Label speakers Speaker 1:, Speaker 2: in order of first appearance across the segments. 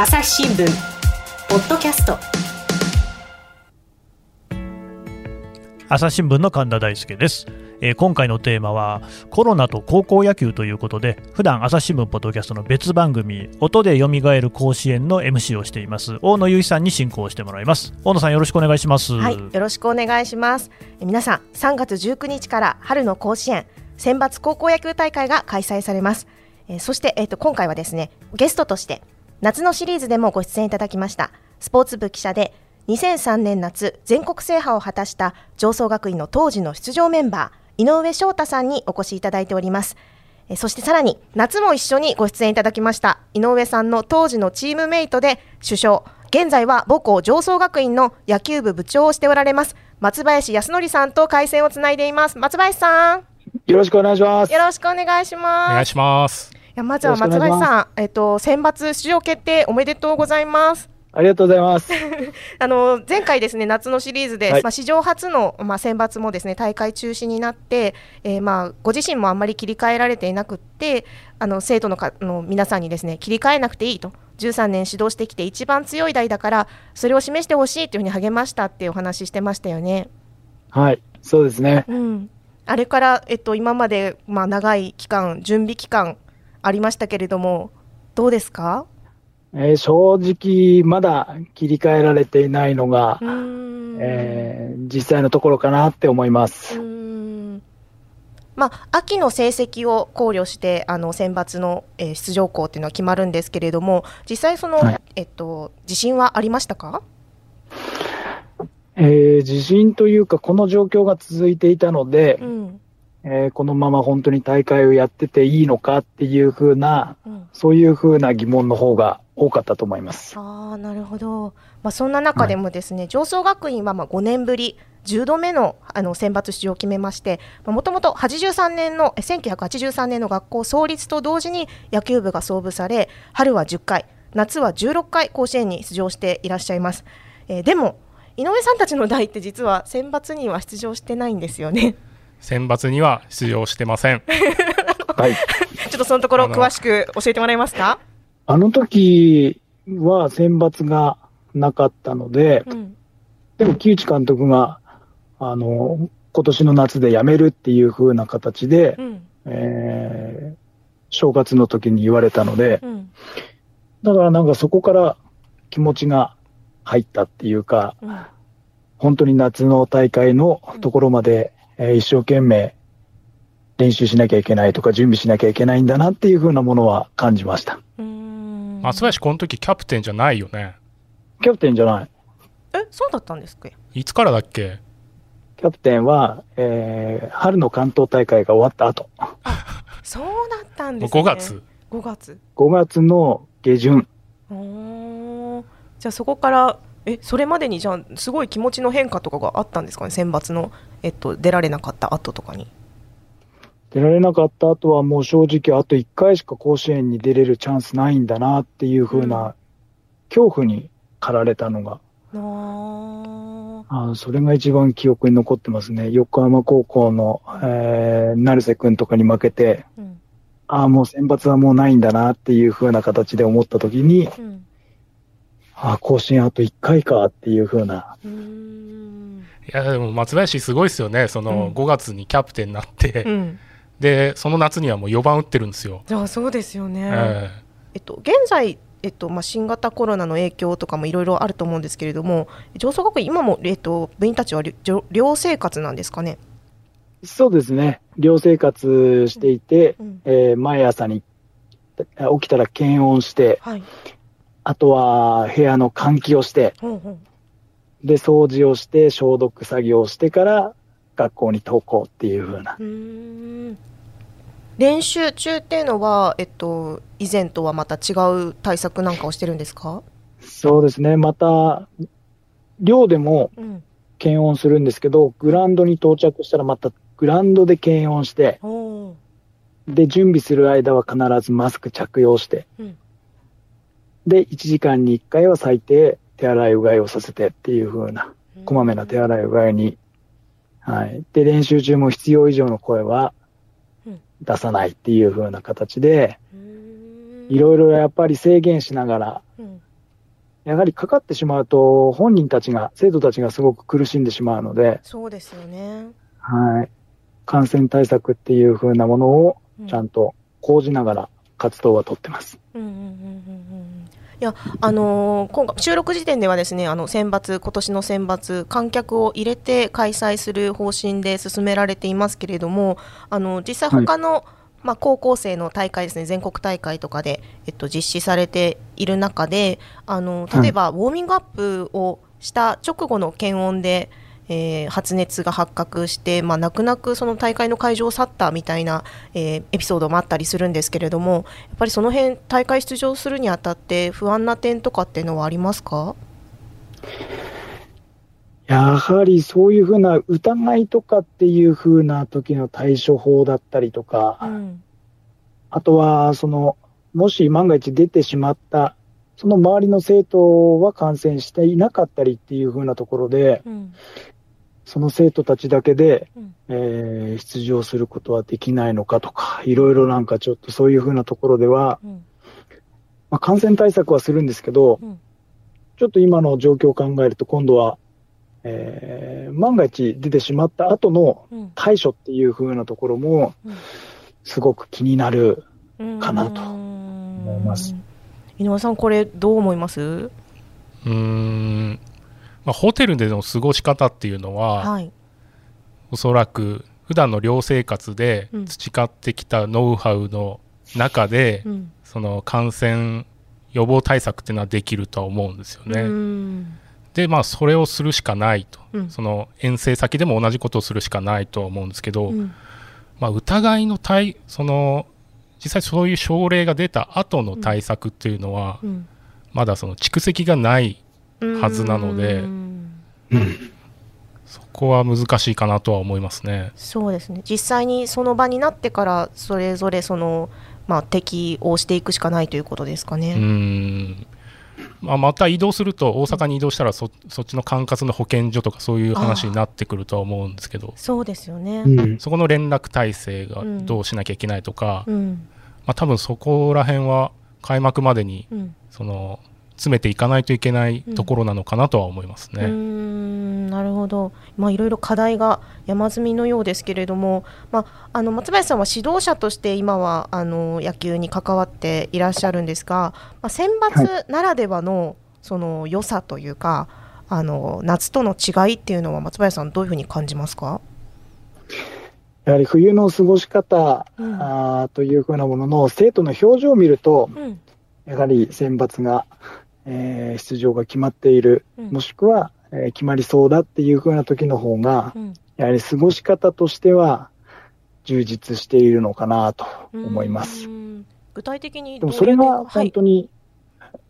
Speaker 1: 朝日新聞。ポッドキャスト。
Speaker 2: 朝日新聞の神田大輔です、えー今回のテーマはコロナと高校野球ということで普段朝日新聞ポッドキャストの別番組音で蘇る甲子園の MC をしています大野由依さんに進行してもらいます。大野さんよろしくお願いします。
Speaker 3: はい、よろしくお願いします。え皆さん、3月19日から春の甲子園選抜高校野球大会が開催されます。えーそして、えっ、と今回はですね、ゲストとして夏のシリーズでもご出演いただきましたスポーツ部記者で2003年夏全国制覇を果たした上層学院の当時の出場メンバー井上翔太さんにお越しいただいております。えーそしてさらに夏も一緒にご出演いただきました井上さんの当時のチームメイトで首相現在は母校上層学院の野球部部長をしておられます松林康則さんと回線をつないでいます松林さん
Speaker 4: よろしくお願いします。
Speaker 3: よろしくお願いし
Speaker 5: お
Speaker 3: ます
Speaker 5: 願いします。
Speaker 3: まずは松林さんえっと選抜出場決定おめでとうございます
Speaker 4: ありがとうございます。
Speaker 3: あの前回ですね夏のシリーズで、
Speaker 4: はい
Speaker 3: まあ、史上初の、まあ、選抜もですね大会中止になって、えーまあ、ご自身もあんまり切り替えられていなくってあの生徒のかの皆さんにですね切り替えなくていいと13年指導してきて一番強い代だからそれを示してほしいというふうに励ましたっていうお話ししてましたよね。
Speaker 4: はい、そうですね。
Speaker 3: うん、あれから、えっと、今まで、まあ、長い期間準備期間ありましたけれどもどうですか？
Speaker 4: えー正直、まだ切り替えられていないのがえー実際のところかなって思いま
Speaker 3: う
Speaker 4: す。
Speaker 3: まあ、秋の成績を考慮してあの選抜の、えー出場校っていうのは決まるんですけれども実際その、
Speaker 4: はい。
Speaker 3: えっと、自信はありましたか？
Speaker 4: えー自信というか、この状況が続いていたので
Speaker 3: う、ん
Speaker 4: えーこのまま本当に大会をやってていいのかっていうふうな、
Speaker 3: うん、
Speaker 4: そういうふうな疑問の方が多かったと思います。
Speaker 3: あーなるほど、まあ、そんな中でもですね、上層学院はまあ5年ぶり10度目のあの選抜出場を決めましてもともと83年のえ1983年の学校創立と同時に野球部が創部され春は10回夏は16回甲子園に出場していらっしゃいます、えーでも井上さんたちの代って実は選抜には出場してないんですよね
Speaker 5: 選抜には出場してません。
Speaker 4: はい。
Speaker 3: ちょっとそのところ詳しく教えてもらえますか、
Speaker 4: あの時は選抜がなかったので、
Speaker 3: うん。
Speaker 4: でも木内監督が、あの、今年の夏で辞めるっていう風な形で、
Speaker 3: うん。
Speaker 4: えー正月の時に言われたので、
Speaker 3: うん。
Speaker 4: だからなんかそこから気持ちが入ったっていうか、
Speaker 3: うん。
Speaker 4: 本当に夏の大会のところまで、えー一生懸命練習しなきゃいけないとか準備しなきゃいけないんだなっていう風なものは感じました。
Speaker 5: 松林この時キャプテンじゃないよね。
Speaker 4: キャプテンじゃない。
Speaker 3: えそうだったんですか？
Speaker 5: いつからだっけ？
Speaker 4: キャプテンは、えー春の関東大会が終わった後、
Speaker 3: そうだったんですね。
Speaker 5: 5月
Speaker 3: ？5月。
Speaker 4: 5月の下旬、
Speaker 3: おー。じゃあそこからえそれまでにじゃあすごい気持ちの変化とかがあったんですかね？選抜の、えっと、出られなかった後とかに？
Speaker 4: 出られなかった後はもう正直あと1回しか甲子園に出れるチャンスないんだなっていう風
Speaker 3: うん。
Speaker 4: な恐怖に駆られたのが、
Speaker 3: あー。
Speaker 4: あーそれが一番記憶に残ってますね。横浜高校の、えー、成瀬くんとかに負けて、
Speaker 3: うん。
Speaker 4: ああ、もう選抜はもうないんだなっていう風な形で思った時に、
Speaker 3: うん
Speaker 4: ああ、甲子園あと1回かっていう風な、
Speaker 3: うーん。
Speaker 5: いや、でも松林すごいですよね。その
Speaker 3: うん。
Speaker 5: 5月にキャプテンになって、
Speaker 3: うん。
Speaker 5: で、その夏にはもう4番打ってるんですよ。
Speaker 3: じゃあそうですよね、
Speaker 5: え
Speaker 3: え。っと、現在、えっとまあ、新型コロナの影響とかもいろいろあると思うんですけれども上層学院今も、えっと、部員たちはりょ寮生活なんですかね、
Speaker 4: そうですね。寮生活していて、
Speaker 3: うん。
Speaker 4: えー毎朝にえー起きたら検温して、
Speaker 3: はい
Speaker 4: あとは部屋の換気をして、
Speaker 3: ほうほう。
Speaker 4: で、掃除をして、消毒作業をしてから学校に登校っていう風な。
Speaker 3: う練習中っていうのは、えっと、以前とはまた違う対策なんかをしてるんですか、
Speaker 4: そうですね。また、寮でも
Speaker 3: うん、
Speaker 4: 検温するんですけど、グラウンドに到着したらまたグラウンドで検温して、で、準備する間は必ずマスク着用して、
Speaker 3: うん
Speaker 4: で、1時間に1回は最低手洗いうがいをさせてっていう風な、こまめな手洗いうがいに、はい。で、練習中も必要以上の声は
Speaker 3: うん
Speaker 4: 出さないっていう風な形で、いろいろやっぱり制限しながら、
Speaker 3: うん
Speaker 4: やはりかかってしまうと、本人たちが、生徒たちがすごく苦しんでしまうので、
Speaker 3: そうですよね。
Speaker 4: はい。感染対策っていう風なものをちゃんと講じながら活動はとってます。
Speaker 3: うんうんうんうんうんいや、あのー今回、収録時点ではですね、あの、選抜、今年の選抜、観客を入れて開催する方針で進められていますけれども、あの、実際他の、まあ、高校生の大会ですね、全国大会とかで、えっと、実施されている中で、あの、例えば、ウォーミングアップをした直後の検温で、えー発熱が発覚して、まあ、泣く泣くその大会の会場を去ったみたいな、えーエピソードもあったりするんですけれども、やっぱりその辺、大会出場するにあたって、不安な点とかっていうのはありますか？
Speaker 4: やはりそういう風な疑いとかっていう風な時の対処法だったりとか、
Speaker 3: うん。
Speaker 4: あとは、その、もし万が一出てしまった、その周りの生徒は感染していなかったりっていう風なところで、
Speaker 3: うん
Speaker 4: その生徒たちだけで、
Speaker 3: うん。
Speaker 4: えー出場することはできないのかとか、いろいろなんかちょっとそういう風なところでは、
Speaker 3: うん。
Speaker 4: まあ、感染対策はするんですけど、
Speaker 3: うん。
Speaker 4: ちょっと今の状況を考えると、今度は、えー万が一出てしまった後の
Speaker 3: うん。
Speaker 4: 対処っていう風なところも
Speaker 3: うん、
Speaker 4: すごく気になる。
Speaker 3: うん
Speaker 4: かなと
Speaker 3: 思
Speaker 4: います。
Speaker 3: 井上さん、これ、どう思います？
Speaker 5: うーん、まあ、ホテルでの過ごし方っていうのは、
Speaker 3: はい。
Speaker 5: おそらく普段の寮生活で
Speaker 3: うん。
Speaker 5: 培ってきたノウハウの中で、
Speaker 3: うん。
Speaker 5: その感染予防対策っていうのはできるとは思うんですよね。
Speaker 3: うん。
Speaker 5: でまあそれをするしかないと、
Speaker 3: うん。
Speaker 5: その遠征先でも同じことをするしかないとは思うんですけど、
Speaker 3: うん。
Speaker 5: まあ、疑いの対その実際そういう症例が出た後の対策っていうのは、
Speaker 3: うん。
Speaker 5: まだその蓄積がないはずなので
Speaker 3: うん。
Speaker 5: そこは難しいかなとは思いますね。
Speaker 3: そうですね。実際にその場になってからそれぞれその、まあ、適応していくしかないということですか
Speaker 5: うー
Speaker 3: ね。
Speaker 5: ん。まあ、また移動すると大阪に移動したらそそっちの管轄の保健所とかそういう話になってくるとは思うんですけど。
Speaker 3: そうですよね。
Speaker 4: うん。
Speaker 5: そこの連絡体制が
Speaker 3: うん
Speaker 5: どうしなきゃいけないとか、
Speaker 3: うん。
Speaker 5: まあ、多分そこら辺は開幕までに
Speaker 3: うん。
Speaker 5: その詰めていかないといけないところなのかなとは思いますね。
Speaker 3: んなるほど、まあ、いろいろ課題が山積みのようですけれども、まあ、あの松林さんは指導者として今はあの野球に関わっていらっしゃるんですが、まあ、選抜ならではのその良さというかあの夏との違いっていうのは松林さんどういうふうに感じますか、
Speaker 4: やはり冬の過ごし方、
Speaker 3: うん。
Speaker 4: あーというふうなものの生徒の表情を見ると、
Speaker 3: うん。
Speaker 4: やはり選抜が、えー出場が決まっている、
Speaker 3: うん。
Speaker 4: もしくは、えー決まりそうだっていうふうな時の方が、
Speaker 3: うん。
Speaker 4: やはり過ごし方としては充実しているのかなと思います。
Speaker 3: 具体的に
Speaker 4: でもそれが本当に、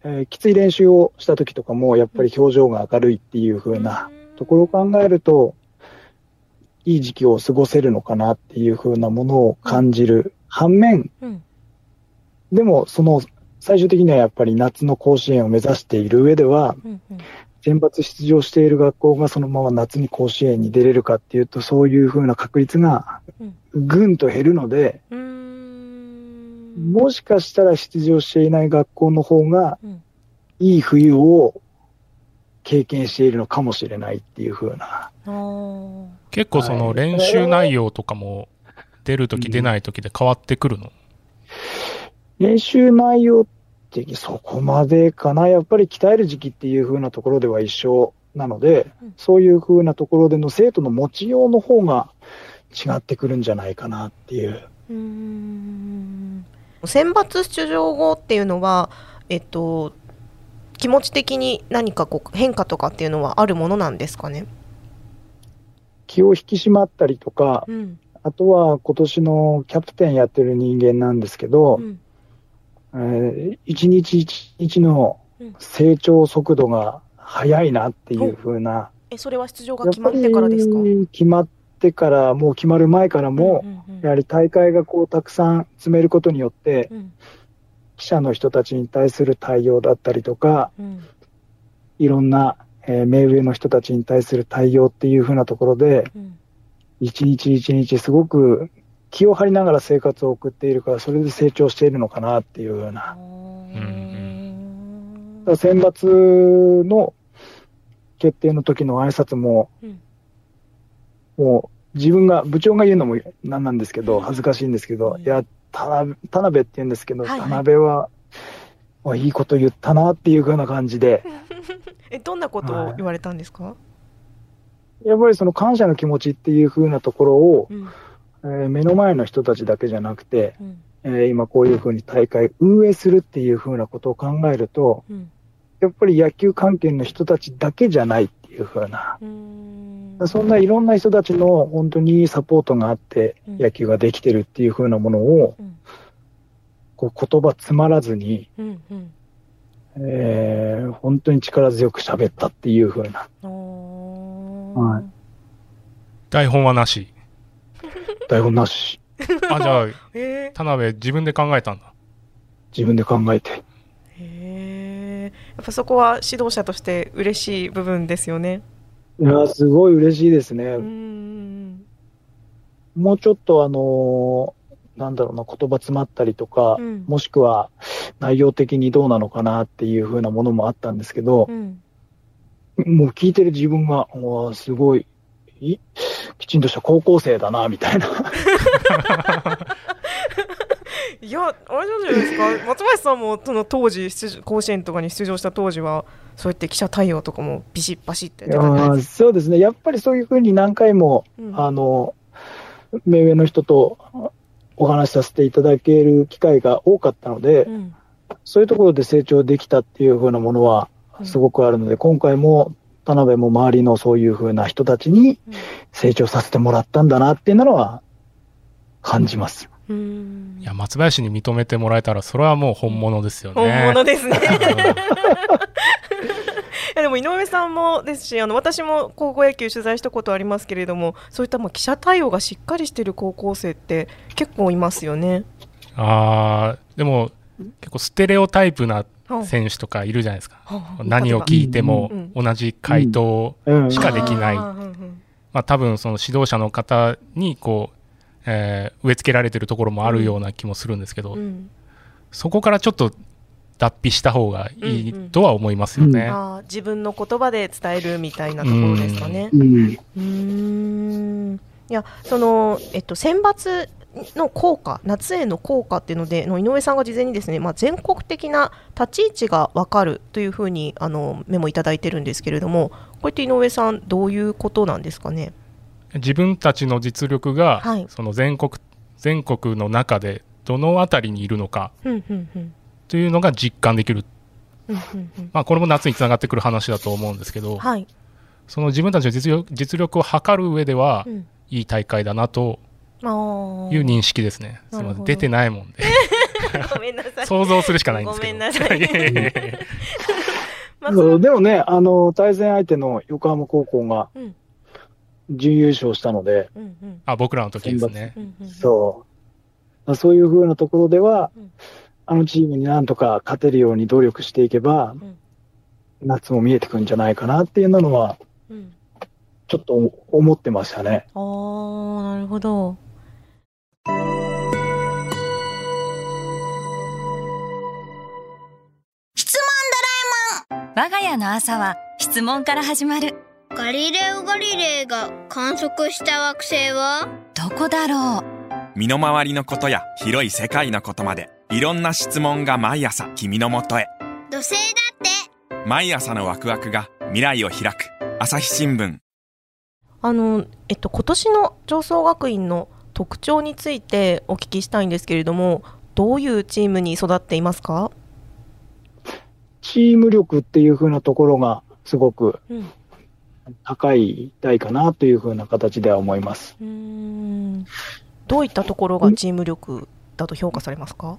Speaker 4: えーきつい練習をした時とかも、やっぱり表情が明るいっていう風なところを考えると、いい時期を過ごせるのかなっていう風なものを感じる反面、
Speaker 3: うん。
Speaker 4: でもその最終的にはやっぱり夏の甲子園を目指している上では、
Speaker 3: うんうん
Speaker 4: 選抜出場している学校がそのまま夏に甲子園に出れるかっていうと、そういう風な確率が
Speaker 3: うん
Speaker 4: ぐんと減るので、
Speaker 3: うーん。
Speaker 4: もしかしたら出場していない学校の方が
Speaker 3: うん
Speaker 4: いい冬を経験しているのかもしれないっていう風な。
Speaker 3: あー。
Speaker 5: 結構その
Speaker 4: はい
Speaker 5: 練習内容とかも出るとき出ないときで変わってくるの、
Speaker 4: 練習内容ってそこまでかな。やっぱり鍛える時期っていう風なところでは一緒なので、
Speaker 3: うん
Speaker 4: そういう風なところでの生徒の持ちようの方が違ってくるんじゃないかなっていう。
Speaker 3: うーん選抜出場後っていうのは、えっと、気持ち的に何かこう変化とかっていうのはあるものなんですかね？
Speaker 4: 気を引き締まったりとか、
Speaker 3: うん
Speaker 4: あとは今年のキャプテンやってる人間なんですけど、
Speaker 3: うん
Speaker 4: えー一日一日の
Speaker 3: うん。
Speaker 4: 成長速度が速いなっていう風な、
Speaker 3: えそれは出場が決まってからですか？
Speaker 4: り決まってから、もう決まる前からも、
Speaker 3: うんうんうん。
Speaker 4: やはり大会がこうたくさん詰めることによって、
Speaker 3: うん。
Speaker 4: 記者の人たちに対する対応だったりとか、
Speaker 3: うん。
Speaker 4: いろんな、えー目上の人たちに対する対応っていう風なところで、
Speaker 3: うん。
Speaker 4: 一日一日すごく気を張りながら生活を送っているから、それで成長しているのかなっていうような。
Speaker 5: ん。
Speaker 4: から選抜の決定の時の挨拶も、
Speaker 3: うん。
Speaker 4: もう自分が、部長が言うのもなんなんですけど、恥ずかしいんですけど、
Speaker 3: うん。
Speaker 4: いや、田辺田辺って言うんですけど、
Speaker 3: はいはい。
Speaker 4: 田辺は、まあいいこと言ったなっていう風な感じで、
Speaker 3: えどんなことを言われたんですか、
Speaker 4: やっぱりその感謝の気持ちっていう風なところを、
Speaker 3: うん
Speaker 4: えー目の前の人たちだけじゃなくて、
Speaker 3: うん。
Speaker 4: えー今こういう風に大会運営するっていう風なことを考えると、
Speaker 3: うん。
Speaker 4: やっぱり野球関係の人たちだけじゃないっていう風な、
Speaker 3: うーん。
Speaker 4: そんないろんな人たちの本当にサポートがあって
Speaker 3: うん。
Speaker 4: 野球ができてるっていう風なものを、
Speaker 3: うん。
Speaker 4: こう言葉詰まらずに、
Speaker 3: うんうん。
Speaker 4: えー本当に力強く喋ったっていう風な、
Speaker 3: おー。
Speaker 4: はい。
Speaker 5: 台本はなし。
Speaker 4: 台本なし、
Speaker 5: あ、じゃあ、
Speaker 3: え
Speaker 5: 田辺自分で考えたんだ。
Speaker 4: 自分で考えて。
Speaker 3: ー、へーやっぱそこは指導者として嬉しい部分ですよね。
Speaker 4: いやー、すごい嬉しいですね。
Speaker 3: う
Speaker 4: もうちょっとあのーなんだろうな、言葉詰まったりとか、
Speaker 3: うん
Speaker 4: もしくは内容的にどうなのかなっていう風なものもあったんですけど
Speaker 3: う、ん
Speaker 4: もう聞いてる自分が、わあすごいい、きちんとした高校生だな、みたいな。
Speaker 3: いや、あれじゃないですか、松林さんもその当時甲子園とかに出場した当時は、そうやって記者対応とかもビシッバシッって
Speaker 4: そうですね。やっぱりそういう風に何回も、
Speaker 3: うん
Speaker 4: あの、目上の人とお話しさせていただける機会が多かったので、
Speaker 3: か。うん
Speaker 4: そういうところで成長できたっていう風なものはすごくあるので、今回も田辺も周りのそういう風な人たちに
Speaker 3: うん
Speaker 4: 成長させてもらったんだなっていうのは感じます。
Speaker 3: うーん
Speaker 5: いや、松林に認めてもらえたら、それはもう本物ですよね。
Speaker 3: 本物ですね。でも井上さんもですしあの私も高校野球取材したことありますけれどもそういったもう記者対応がしっかりしている高校生って結構いますよね。
Speaker 5: ああ、でも、結構ステレオタイプな
Speaker 3: は
Speaker 5: 選手とかいるじゃないですか。
Speaker 3: あ
Speaker 5: 何を聞いても
Speaker 3: うん
Speaker 5: 同じ回答
Speaker 4: うん
Speaker 5: しかできない。まあ多分その指導者の方にこう、えー植え付けられてるところもあるような気もするんですけど、
Speaker 3: うん。
Speaker 5: そこからちょっと脱皮した方がいいとは思いますよ
Speaker 4: うん
Speaker 5: ね。
Speaker 3: あー自分の言葉で伝えるみたいなところですかね。
Speaker 4: うん。
Speaker 3: うーん。いやその、えっと、選抜の効果夏への効果っていうのでの井上さんが事前にですね、まあ、全国的な立ち位置が分かるというふうにあのメモいただいてるんですけれどもこうやって井上さんどういうことなんですかね？
Speaker 5: 自分たちの実力が、
Speaker 3: はい。
Speaker 5: その全国全国の中でどのあたりにいるのかというのが実感できる、まあ、これも夏につながってくる話だと思うんですけど、
Speaker 3: はい、
Speaker 5: その自分たちの実力実力を測る上では、
Speaker 3: うん。
Speaker 5: いい大会だなという認識ですね。すみま出てないもんで
Speaker 3: ごめんなさい。
Speaker 5: 想像するしかないんですけど。
Speaker 3: ごめんなさいまあ
Speaker 4: そうでもね、あの、対戦相手の横浜高校が
Speaker 3: うん
Speaker 4: 準優勝したので、
Speaker 3: うんうん
Speaker 5: あ僕らの時ですね。
Speaker 4: そう。そういう風なところでは、
Speaker 3: うん
Speaker 4: あのチームになんとか勝てるように努力していけば、
Speaker 3: ん
Speaker 4: 夏も見えてくるんじゃないかなっていうのは、
Speaker 3: うん
Speaker 4: ちょっと思ってましたね。
Speaker 3: あーなるほど。
Speaker 6: 我が家の朝は質問から始まる。
Speaker 7: ガリレオ・ガリレイが観測した惑星は？
Speaker 6: どこだろう？
Speaker 8: 身の回りのことや広い世界のことまでいろんな質問が毎朝君のもとへ。
Speaker 7: 土星だって。
Speaker 8: 毎朝のワクワクが未来を開く。朝日新聞。
Speaker 3: あの、えっと、今年の上層学院の特徴についてお聞きしたいんですけれども、どういうチームに育っていますか？
Speaker 4: チーム力っていう風なところがすごく
Speaker 3: うん、
Speaker 4: 高い台かなという風な形では思います。
Speaker 3: うーん。どういったところがチーム力だと評価されますか？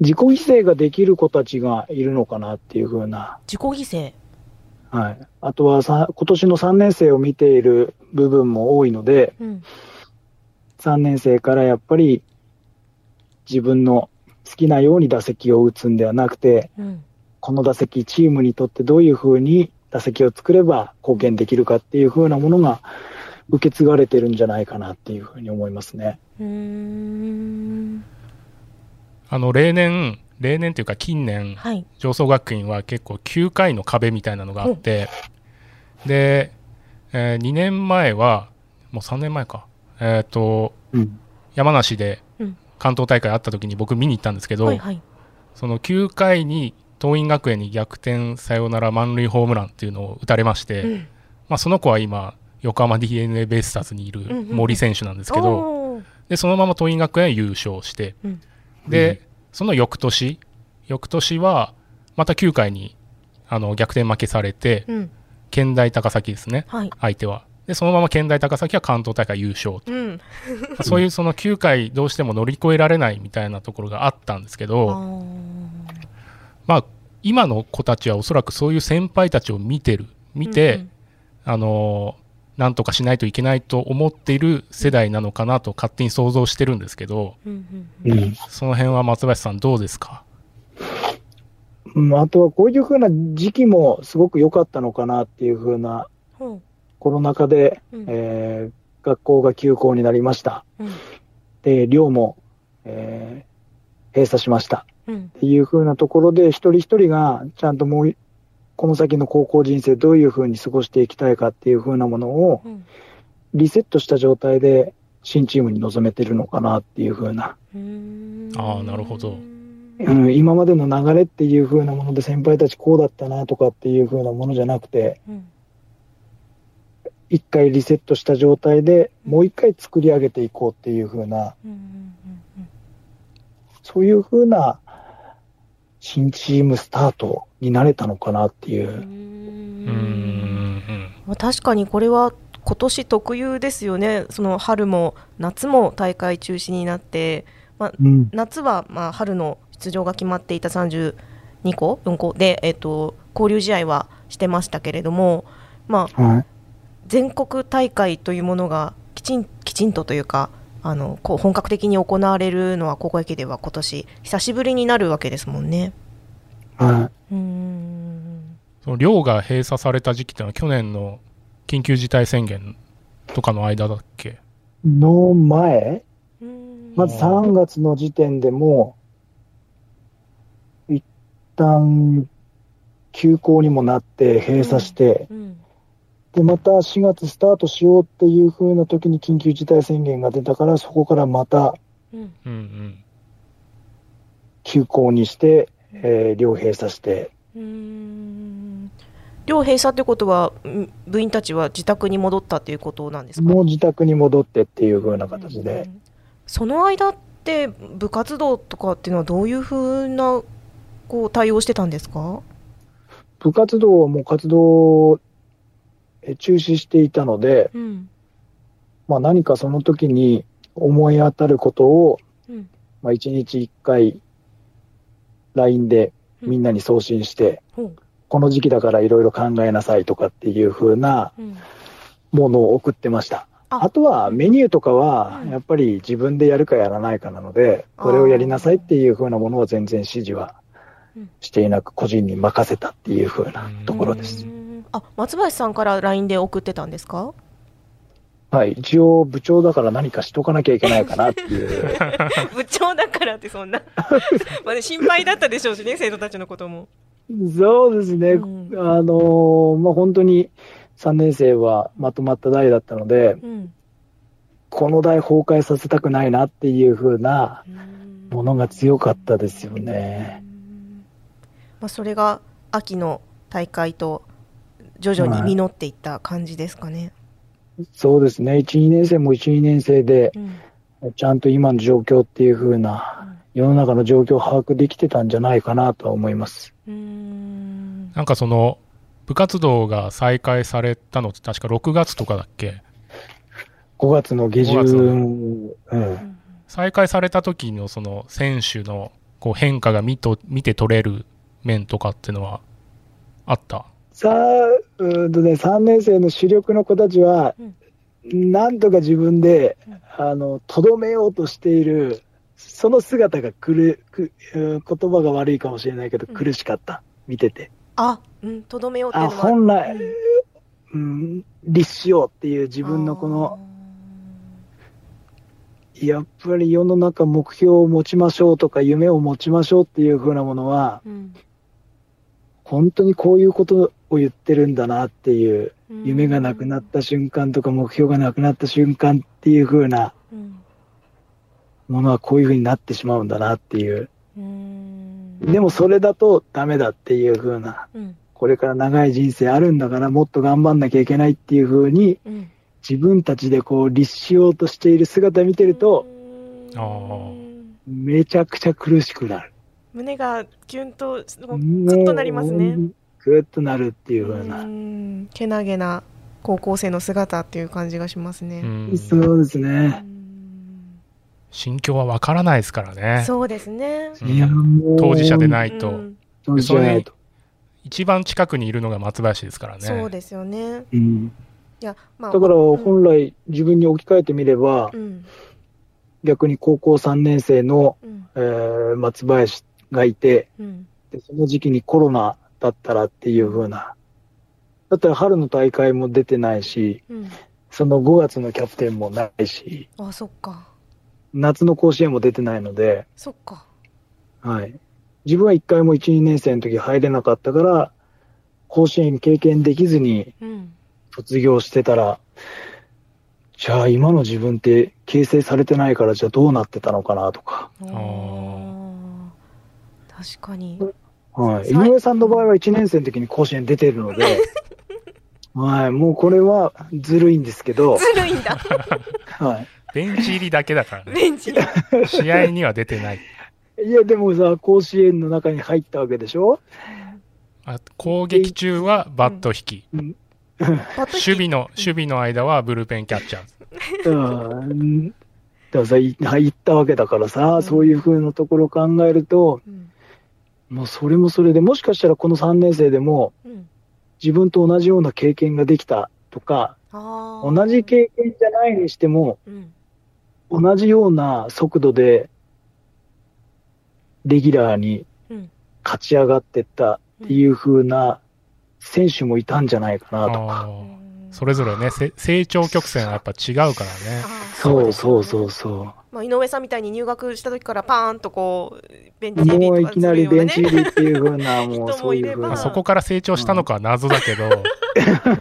Speaker 4: 自己犠牲ができる子たちがいるのかなっていう風な。
Speaker 3: 自己犠牲。
Speaker 4: はい。あとはさ、今年の3年生を見ている部分も多いので、
Speaker 3: うん。
Speaker 4: 3年生からやっぱり自分の好きなように打席を打つんではなくて、
Speaker 3: うん。
Speaker 4: この打席、チームにとってどういうふうに打席を作れば貢献できるかっていうふうなものが受け継がれてるんじゃないかなっていうふうに思いますね。
Speaker 3: うーん。
Speaker 5: あの例年例年というか近年、
Speaker 3: はい。
Speaker 5: 上層学院は結構9回の壁みたいなのがあって、で、え2年前は、もう3年前か、えっ、と、
Speaker 4: うん。
Speaker 5: 山梨で
Speaker 3: うん
Speaker 5: 関東大会あった時に僕見に行ったんですけど、
Speaker 3: はいはい。
Speaker 5: その9回に桐蔭学園に逆転サヨナラ満塁ホームランっていうのを打たれまして、
Speaker 3: うん
Speaker 5: まあ、その子は今横浜 d n a ベイスターズにいる
Speaker 3: んうんうん
Speaker 5: 森選手なんですけど、
Speaker 3: おー
Speaker 5: でそのまま桐蔭学園優勝して、
Speaker 3: うん
Speaker 5: でその翌年翌年はまた9回にあの逆転負けされて
Speaker 3: うん。
Speaker 5: 県大高崎ですね
Speaker 3: はい。
Speaker 5: 相手はでそのまま県大高崎は関東大会優勝と。
Speaker 3: うん。
Speaker 5: そういうその9回どうしても乗り越えられないみたいなところがあったんですけ
Speaker 3: あ
Speaker 5: ど、
Speaker 3: ー。
Speaker 5: まあ、今の子たちはおそらくそういう先輩たちを見てる見て、
Speaker 3: うんうん。
Speaker 5: あのなんとかしないといけないと思っている世代なのかなと勝手に想像してるんですけど
Speaker 3: うんうん
Speaker 4: うん。
Speaker 5: その辺は松林さんどうですか？
Speaker 4: うん、あとはこういうふうな時期もすごく良かったのかなっていうふうな、
Speaker 3: ほ
Speaker 4: コロナ禍で、
Speaker 3: ううん。
Speaker 4: えー学校が休校になりました。
Speaker 3: うん。
Speaker 4: で、寮も、えー閉鎖しました。
Speaker 3: うん。
Speaker 4: っていうふうなところで、一人一人がちゃんともう、この先の高校人生どういうふうに過ごしていきたいかっていうふうなものを
Speaker 3: うん。
Speaker 4: リセットした状態で新チームに臨めてるのかなっていうふうな、
Speaker 5: あーなるほど。
Speaker 4: うん、今までの流れっていうふうなもので先輩たちこうだったなとかっていうふうなものじゃなくて、
Speaker 3: うん
Speaker 4: 一回リセットした状態でもう一回作り上げていこうっていうふうな、
Speaker 3: うんうん
Speaker 4: そういうふうな新チームスタートになれたのかなっていうう。
Speaker 3: ん
Speaker 5: ん
Speaker 3: まあ確かにこれは今年特有ですよね、その春も夏も大会中止になって、まあ、
Speaker 4: うん。
Speaker 3: 夏はまあ春の出場が決まっていた32個、4個で、えっと交流試合はしてましたけれども、まあ、
Speaker 4: はい。
Speaker 3: 全国大会というものがきちんきちんとというか、あのこう本格的に行われるのは高校野球では今年久しぶりになるわけですもんね。
Speaker 4: は
Speaker 3: うーん。
Speaker 5: その寮が閉鎖された時期ってのは去年の緊急事態宣言とかの間だっけ？
Speaker 4: い。の前、まず3月の時点でもう、一旦休校にもなって閉鎖して、
Speaker 3: うん
Speaker 4: で、また4月スタートしようっていう風な時に緊急事態宣言が出たから、そこからまた
Speaker 3: うん。
Speaker 5: うんうん。
Speaker 4: 休校にして、えー寮閉鎖して、
Speaker 3: うーん。寮閉鎖ってことはん部員たちは自宅に戻ったっていうことなんですか？
Speaker 4: もう自宅に戻ってっていう風な形で、
Speaker 3: うんその間って部活動とかっていうのはどういうふうなこう対応してたんですか？
Speaker 4: 部活動はもう活動中止していたので、
Speaker 3: うん。
Speaker 4: まあ何かその時に思い当たることを、
Speaker 3: うん。
Speaker 4: まあ1日1回 LINE でみんなに送信して、
Speaker 3: ほう。
Speaker 4: この時期だからいろいろ考えなさいとかっていう風な
Speaker 3: うん。
Speaker 4: ものを送ってました。
Speaker 3: あ。
Speaker 4: あとはメニューとかは
Speaker 3: うん。
Speaker 4: やっぱり自分でやるかやらないかなので、これをやりなさいっていう風なものは全然指示は
Speaker 3: うん。
Speaker 4: していなく個人に任せたっていう風なところです。
Speaker 3: う。んあ松林さんから LINE で送ってたんですか？
Speaker 4: はい。一応部長だから何かしとかなきゃいけないかなっていう。
Speaker 3: 部長だからってそんな まあ、ね、心配だったでしょうしね生徒たちのことも、
Speaker 4: そうですね。
Speaker 3: うん
Speaker 4: あのーまあ、本当に3年生はまとまった代だったので、
Speaker 3: うん
Speaker 4: この代崩壊させたくないなっていう風なものが強かったですよね。
Speaker 3: まあ、それが秋の大会と徐々に実っていった感じですかね。
Speaker 4: そうですね。1、2年生も1、2年生で、
Speaker 3: うん。
Speaker 4: ちゃんと今の状況っていう風な、世の中の状況を把握できてたんじゃないかなとは思います。
Speaker 3: うーん。
Speaker 5: なんかその部活動が再開されたのって確か6月とかだっけ
Speaker 4: ？5月の下
Speaker 5: 5月
Speaker 4: 旬、うん。
Speaker 5: 再開された時のその選手のこう変化が見と見て取れる面とかっていうのはあった？
Speaker 4: さあ、うーんとね、3年生の主力の子たちは、なんとか自分で、あの、とどめようとしている、その姿がくる、くうん言葉が悪いかもしれないけど、
Speaker 3: うん
Speaker 4: 苦しかった。見てて。
Speaker 3: あ、うん、とどめようっていう
Speaker 4: あ、
Speaker 3: のは。
Speaker 4: 本来
Speaker 3: うん、
Speaker 4: うん、律しようっていう自分のこの、やっぱり世の中目標を持ちましょうとか夢を持ちましょうっていう風なものは、
Speaker 3: うん
Speaker 4: 本当にこういうことを言ってるんだなっていう、夢がなくなった瞬間とか目標がなくなった瞬間っていう風な
Speaker 3: うん
Speaker 4: ものはこういう風になってしまうんだなっていう。
Speaker 3: うん。
Speaker 4: でもそれだとダメだっていう風な、
Speaker 3: うん。
Speaker 4: これから長い人生あるんだからもっと頑張んなきゃいけないっていう風に
Speaker 3: うん。
Speaker 4: 自分たちでこう律しようとしている姿見てると、めちゃくちゃ苦しくなる。
Speaker 3: 胸がキュンとずっとなりますね。
Speaker 4: ぐっとなるっていう風
Speaker 3: う
Speaker 4: な。
Speaker 3: んけなげな高校生の姿っていう感じがしますね。
Speaker 5: うん
Speaker 4: そうです
Speaker 3: う
Speaker 4: ね。
Speaker 3: ん
Speaker 5: 心境はわからないですからね。
Speaker 3: そうですね。
Speaker 5: うん
Speaker 4: いや、もう。
Speaker 5: 当事者でないと、
Speaker 3: うん
Speaker 4: 当事者じゃないと。
Speaker 5: 一番近くにいるのが松林ですからね。
Speaker 3: そうですよね。
Speaker 4: うん。
Speaker 3: いや、まあ、
Speaker 4: だから
Speaker 3: うん
Speaker 4: 本来自分に置き換えてみれば、
Speaker 3: うん、
Speaker 4: 逆に高校3年生の、
Speaker 3: うん、
Speaker 4: えー松林がいて
Speaker 3: うん、
Speaker 4: で、その時期にコロナだったらっていう風な。だったら春の大会も出てないし、
Speaker 3: うん。
Speaker 4: その5月のキャプテンもないし、
Speaker 3: あ、そっか。
Speaker 4: 夏の甲子園も出てないので、
Speaker 3: そっか。
Speaker 4: はい。自分は1回も1、2年生の時入れなかったから、甲子園経験できずに
Speaker 3: うん。
Speaker 4: 卒業してたら、じゃあ今の自分って形成されてないからじゃあどうなってたのかなとか。
Speaker 3: あー確かに。
Speaker 4: はい。井上さんの場合は1年生の時に甲子園出てるので、はい。もうこれはずるいんですけど、
Speaker 3: ずるいんだ。
Speaker 4: は
Speaker 5: ベンチ入りだけだからね。
Speaker 3: ベンチに。
Speaker 5: 試合には出てない。
Speaker 4: い。いや、でもさ、甲子園の中に入ったわけでしょ？
Speaker 5: あ攻撃中はバット引き。守備の、守備の間はブルペンキャッチャー。
Speaker 4: うん。だからさ、い入ったわけだからさ、そういう風なところを考えると、
Speaker 3: うん。
Speaker 4: もうそれもそれで、もしかしたらこの3年生でも
Speaker 3: うん。
Speaker 4: 自分と同じような経験ができたとか、同じ経験じゃないにしても、
Speaker 3: うん。
Speaker 4: 同じような速度で、レギュラーに
Speaker 3: うん。
Speaker 4: 勝ち上がってったっていう風な選手もいたんじゃないかなとか。
Speaker 5: それぞれね、せ成長曲線はやっぱ違うからね。
Speaker 4: そうそうそうそ
Speaker 3: まあ、井上さんみたいに入学した時からパーンとこう、ベンチ
Speaker 4: う。
Speaker 3: 入りとか
Speaker 4: もういきなりベンチ入りっていう風な、もう そういう風
Speaker 3: いれば
Speaker 4: な。
Speaker 5: そこから成長したのかは謎だけど、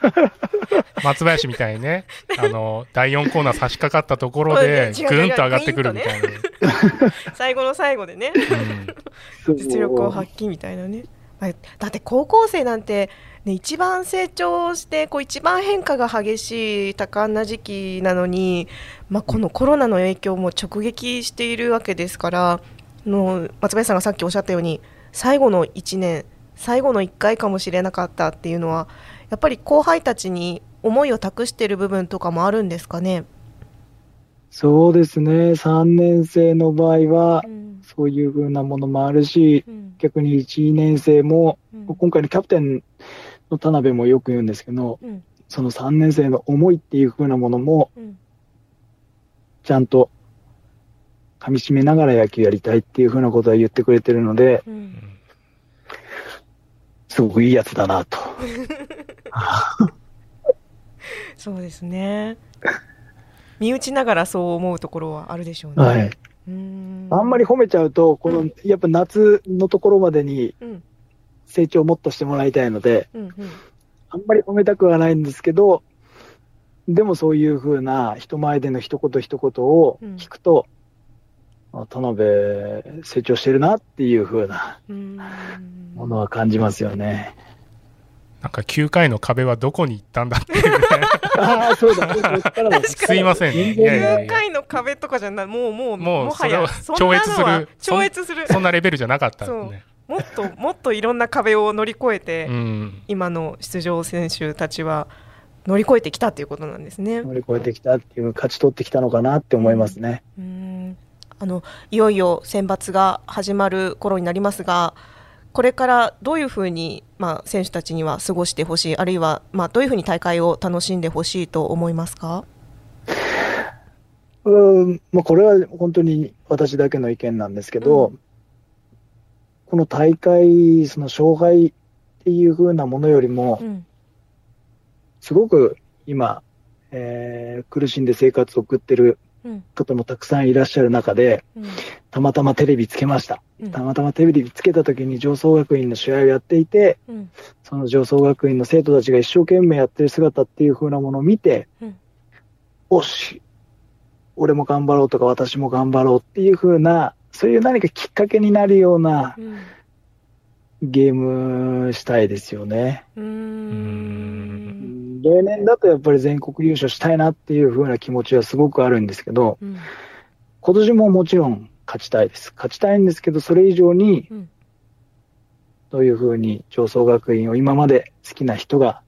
Speaker 5: 松林みたいにね、あの、第4コーナー差し掛かったところで、ぐんと上がってくるみたいな。
Speaker 3: な 最後の最後でね、
Speaker 4: そう
Speaker 3: 実力を発揮みたいなね。まあだって高校生なんて、ね、一番成長してこう一番変化が激しい多感な時期なのに、まあ、このコロナの影響も直撃しているわけですからあの松林さんがさっきおっしゃったように最後の1年最後の1回かもしれなかったっていうのはやっぱり後輩たちに思いを託している部分とかもあるんですかね？
Speaker 4: そうですね。3年生の場合は
Speaker 3: う、ん
Speaker 4: そういう風なものもあるし、
Speaker 3: うん
Speaker 4: 逆に1、2年生も、
Speaker 3: うん
Speaker 4: 今回のキャプテンの田辺もよく言うんですけど、
Speaker 3: うん
Speaker 4: その3年生の思いっていう風なものも、
Speaker 3: うん
Speaker 4: ちゃんと噛み締めながら野球やりたいっていう風なことは言ってくれてるので、
Speaker 3: うん
Speaker 4: すごくいいやつだなと。
Speaker 3: そうですね。身内ながらそう思うところはあるでしょうね。
Speaker 4: はい。
Speaker 3: うーん
Speaker 4: あんまり褒めちゃうと、この、やっぱ夏のところまでに
Speaker 3: うん
Speaker 4: 成長をもっとしてもらいたいので、
Speaker 3: うんうん
Speaker 4: あんまり褒めたくはないんですけど、でもそういう風な人前での一言一言を聞くと、あ田辺成長してるなっていう風な
Speaker 3: うーん
Speaker 4: ものは感じますよね。
Speaker 5: なんか9回の壁はどこに行ったんだっていうね。
Speaker 4: ああ、そうだ、
Speaker 5: すいませんね。い
Speaker 4: 全然
Speaker 5: やいやいや。
Speaker 3: 9回の壁とかじゃない、もうもう、
Speaker 5: もう
Speaker 3: はや
Speaker 5: それを超越する
Speaker 3: 超越する。
Speaker 5: そんなレベルじゃなかったんですね。
Speaker 3: もっと もっといろんな壁を乗り越えて、
Speaker 5: うん。
Speaker 3: 今の出場選手たちは乗り越えてきたということなんですね。
Speaker 4: 乗り越えてきたっていう、勝ち取ってきたのかなって思いますね。
Speaker 3: うーんあのいよいよ選抜が始まる頃になりますが、これからどういうふうに、まあ、選手たちには過ごしてほしい、あるいは、まあ、どういうふうに大会を楽しんでほしいと思いますか？
Speaker 4: うん、まあ、これは本当に私だけの意見なんですけど、
Speaker 3: う
Speaker 4: この大会、その勝敗っていう風なものよりも
Speaker 3: う、ん。
Speaker 4: すごく今、えー苦しんで生活を送ってる
Speaker 3: うん。
Speaker 4: 方もたくさんいらっしゃる中で、
Speaker 3: うん。
Speaker 4: たまたまテレビつけました。
Speaker 3: うん。
Speaker 4: たまたまテレビつけた時に上層学院の試合をやっていて、
Speaker 3: うん。
Speaker 4: その上層学院の生徒たちが一生懸命やってる姿っていう風なものを見て、
Speaker 3: うん。
Speaker 4: おし、俺も頑張ろうとか私も頑張ろうっていう風な、そういう何かきっかけになるような
Speaker 3: うん
Speaker 4: ゲームしたいですよね。
Speaker 3: うーん
Speaker 4: 例年だとやっぱり全国優勝したいなっていう風な気持ちはすごくあるんですけど、
Speaker 3: うん
Speaker 4: 今年ももちろん勝ちたいです。勝ちたいんですけど、それ以上に
Speaker 3: うん、
Speaker 4: どういう風に上層学院を今まで好きな人が、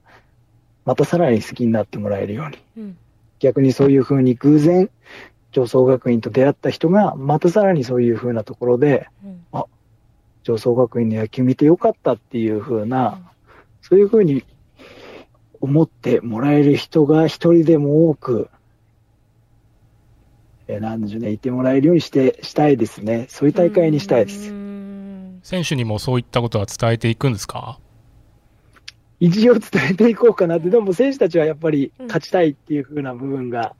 Speaker 4: またさらに好きになってもらえるように。
Speaker 3: うん
Speaker 4: 逆にそういう風に偶然、上層学院と出会った人が、またさらにそういう風なところで、
Speaker 3: うん
Speaker 4: 上層学院の野球見てよかったっていう風な、そういう風に思ってもらえる人が一人でも多く、えーなんでしょうね、いてもらえるようにして、したいですね。そういう大会にしたいです。
Speaker 5: 選手にもそういったことは伝えていくんですか
Speaker 4: 一応伝えていこうかなって、でも選手たちはやっぱり
Speaker 3: うん。
Speaker 4: 勝ちたいっていう風な部分が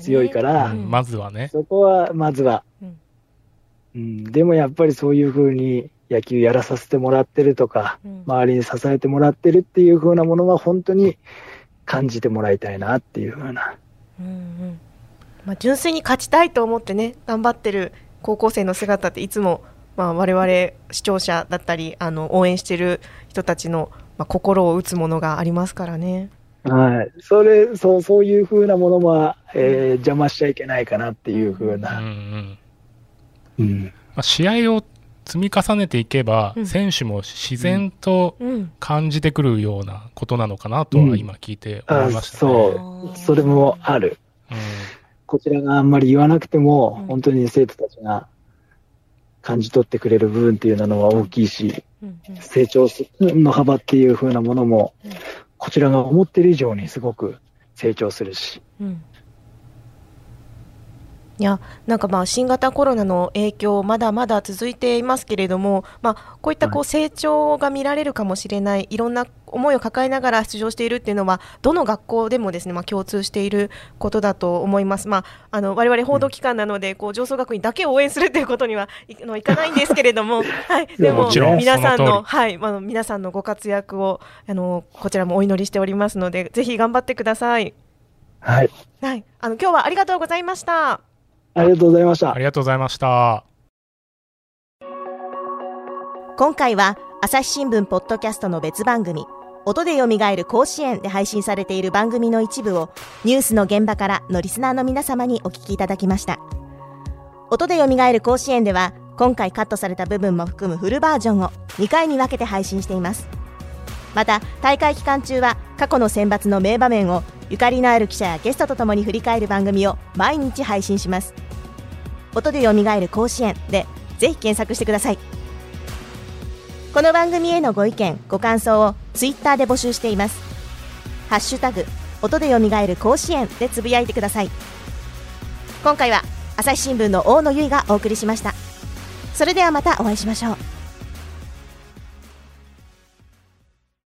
Speaker 4: 強いから、
Speaker 3: うん。
Speaker 5: まずはね。
Speaker 4: そこはまずは、
Speaker 3: うん。
Speaker 4: うん、でもやっぱりそういう風に野球やらさせてもらってるとか、
Speaker 3: うん。
Speaker 4: 周りに支えてもらってるっていう風なものは本当に感じてもらいたいなっていう風な。
Speaker 3: うんうん。まあ、純粋に勝ちたいと思ってね頑張ってる高校生の姿っていつも、まあ、我々視聴者だったりあの応援してる人たちの、まあ、心を打つものがありますからね。
Speaker 4: はい。それ、そう、そういう風なものは、えー邪魔しちゃいけないかなっていう風
Speaker 5: うんう
Speaker 4: な。
Speaker 5: ん。
Speaker 4: うん。
Speaker 5: まあ、試合を積み重ねていけば、
Speaker 3: うん
Speaker 5: 選手も自然と
Speaker 3: うん
Speaker 5: 感じてくるようなことなのかなとは今聞いて思
Speaker 4: あ
Speaker 5: いましたね。
Speaker 4: そう。それもある。
Speaker 5: うん
Speaker 4: こちらがあんまり言わなくても、
Speaker 3: うん
Speaker 4: 本当に生徒たちが感じ取ってくれる部分っていうのは大きいし、
Speaker 3: うんうん
Speaker 4: 成長の幅っていう風なものも
Speaker 3: うん、
Speaker 4: こちらが思ってる以上にすごく成長するし。
Speaker 3: うん。いやなんかまあ新型コロナの影響、まだまだ続いていますけれども、まあ、こういったこう成長が見られるかもしれない、いろんな思いを抱えながら出場しているっていうのは、どの学校でもですね、まあ、共通していることだと思います。まあ、あの我々報道機関なので、こう上層学院だけを応援するということにはいあのいかないんですけれども、はい、でも
Speaker 5: もちろん
Speaker 3: 皆さんの、はい、まあ、皆さんのご活躍をあのこちらもお祈りしておりますので、ぜひ頑張ってください。
Speaker 4: はい。
Speaker 3: はい、あの今日はありがとうございました。
Speaker 4: ありがとうございました
Speaker 5: あ。りがとうございました。
Speaker 3: 今回は朝日新聞ポッドキャストの別番組音でよみがえる甲子園で配信されている番組の一部をニュースの現場からのリスナーの皆様にお聞きいただきました。音でよみがえる甲子園では今回カットされた部分も含むフルバージョンを2回に分けて配信しています。また大会期間中は過去の選抜の名場面をゆかりのある記者やゲストとともに振り返る番組を毎日配信します。音でよみがえる甲子園でぜひ検索してください。この番組へのご意見ご感想をツイッターで募集しています。ハッシュタグ音でよみがえる甲子園でつぶやいてください。今回は朝日新聞の大野由依がお送りしました。それではまたお会いしましょう。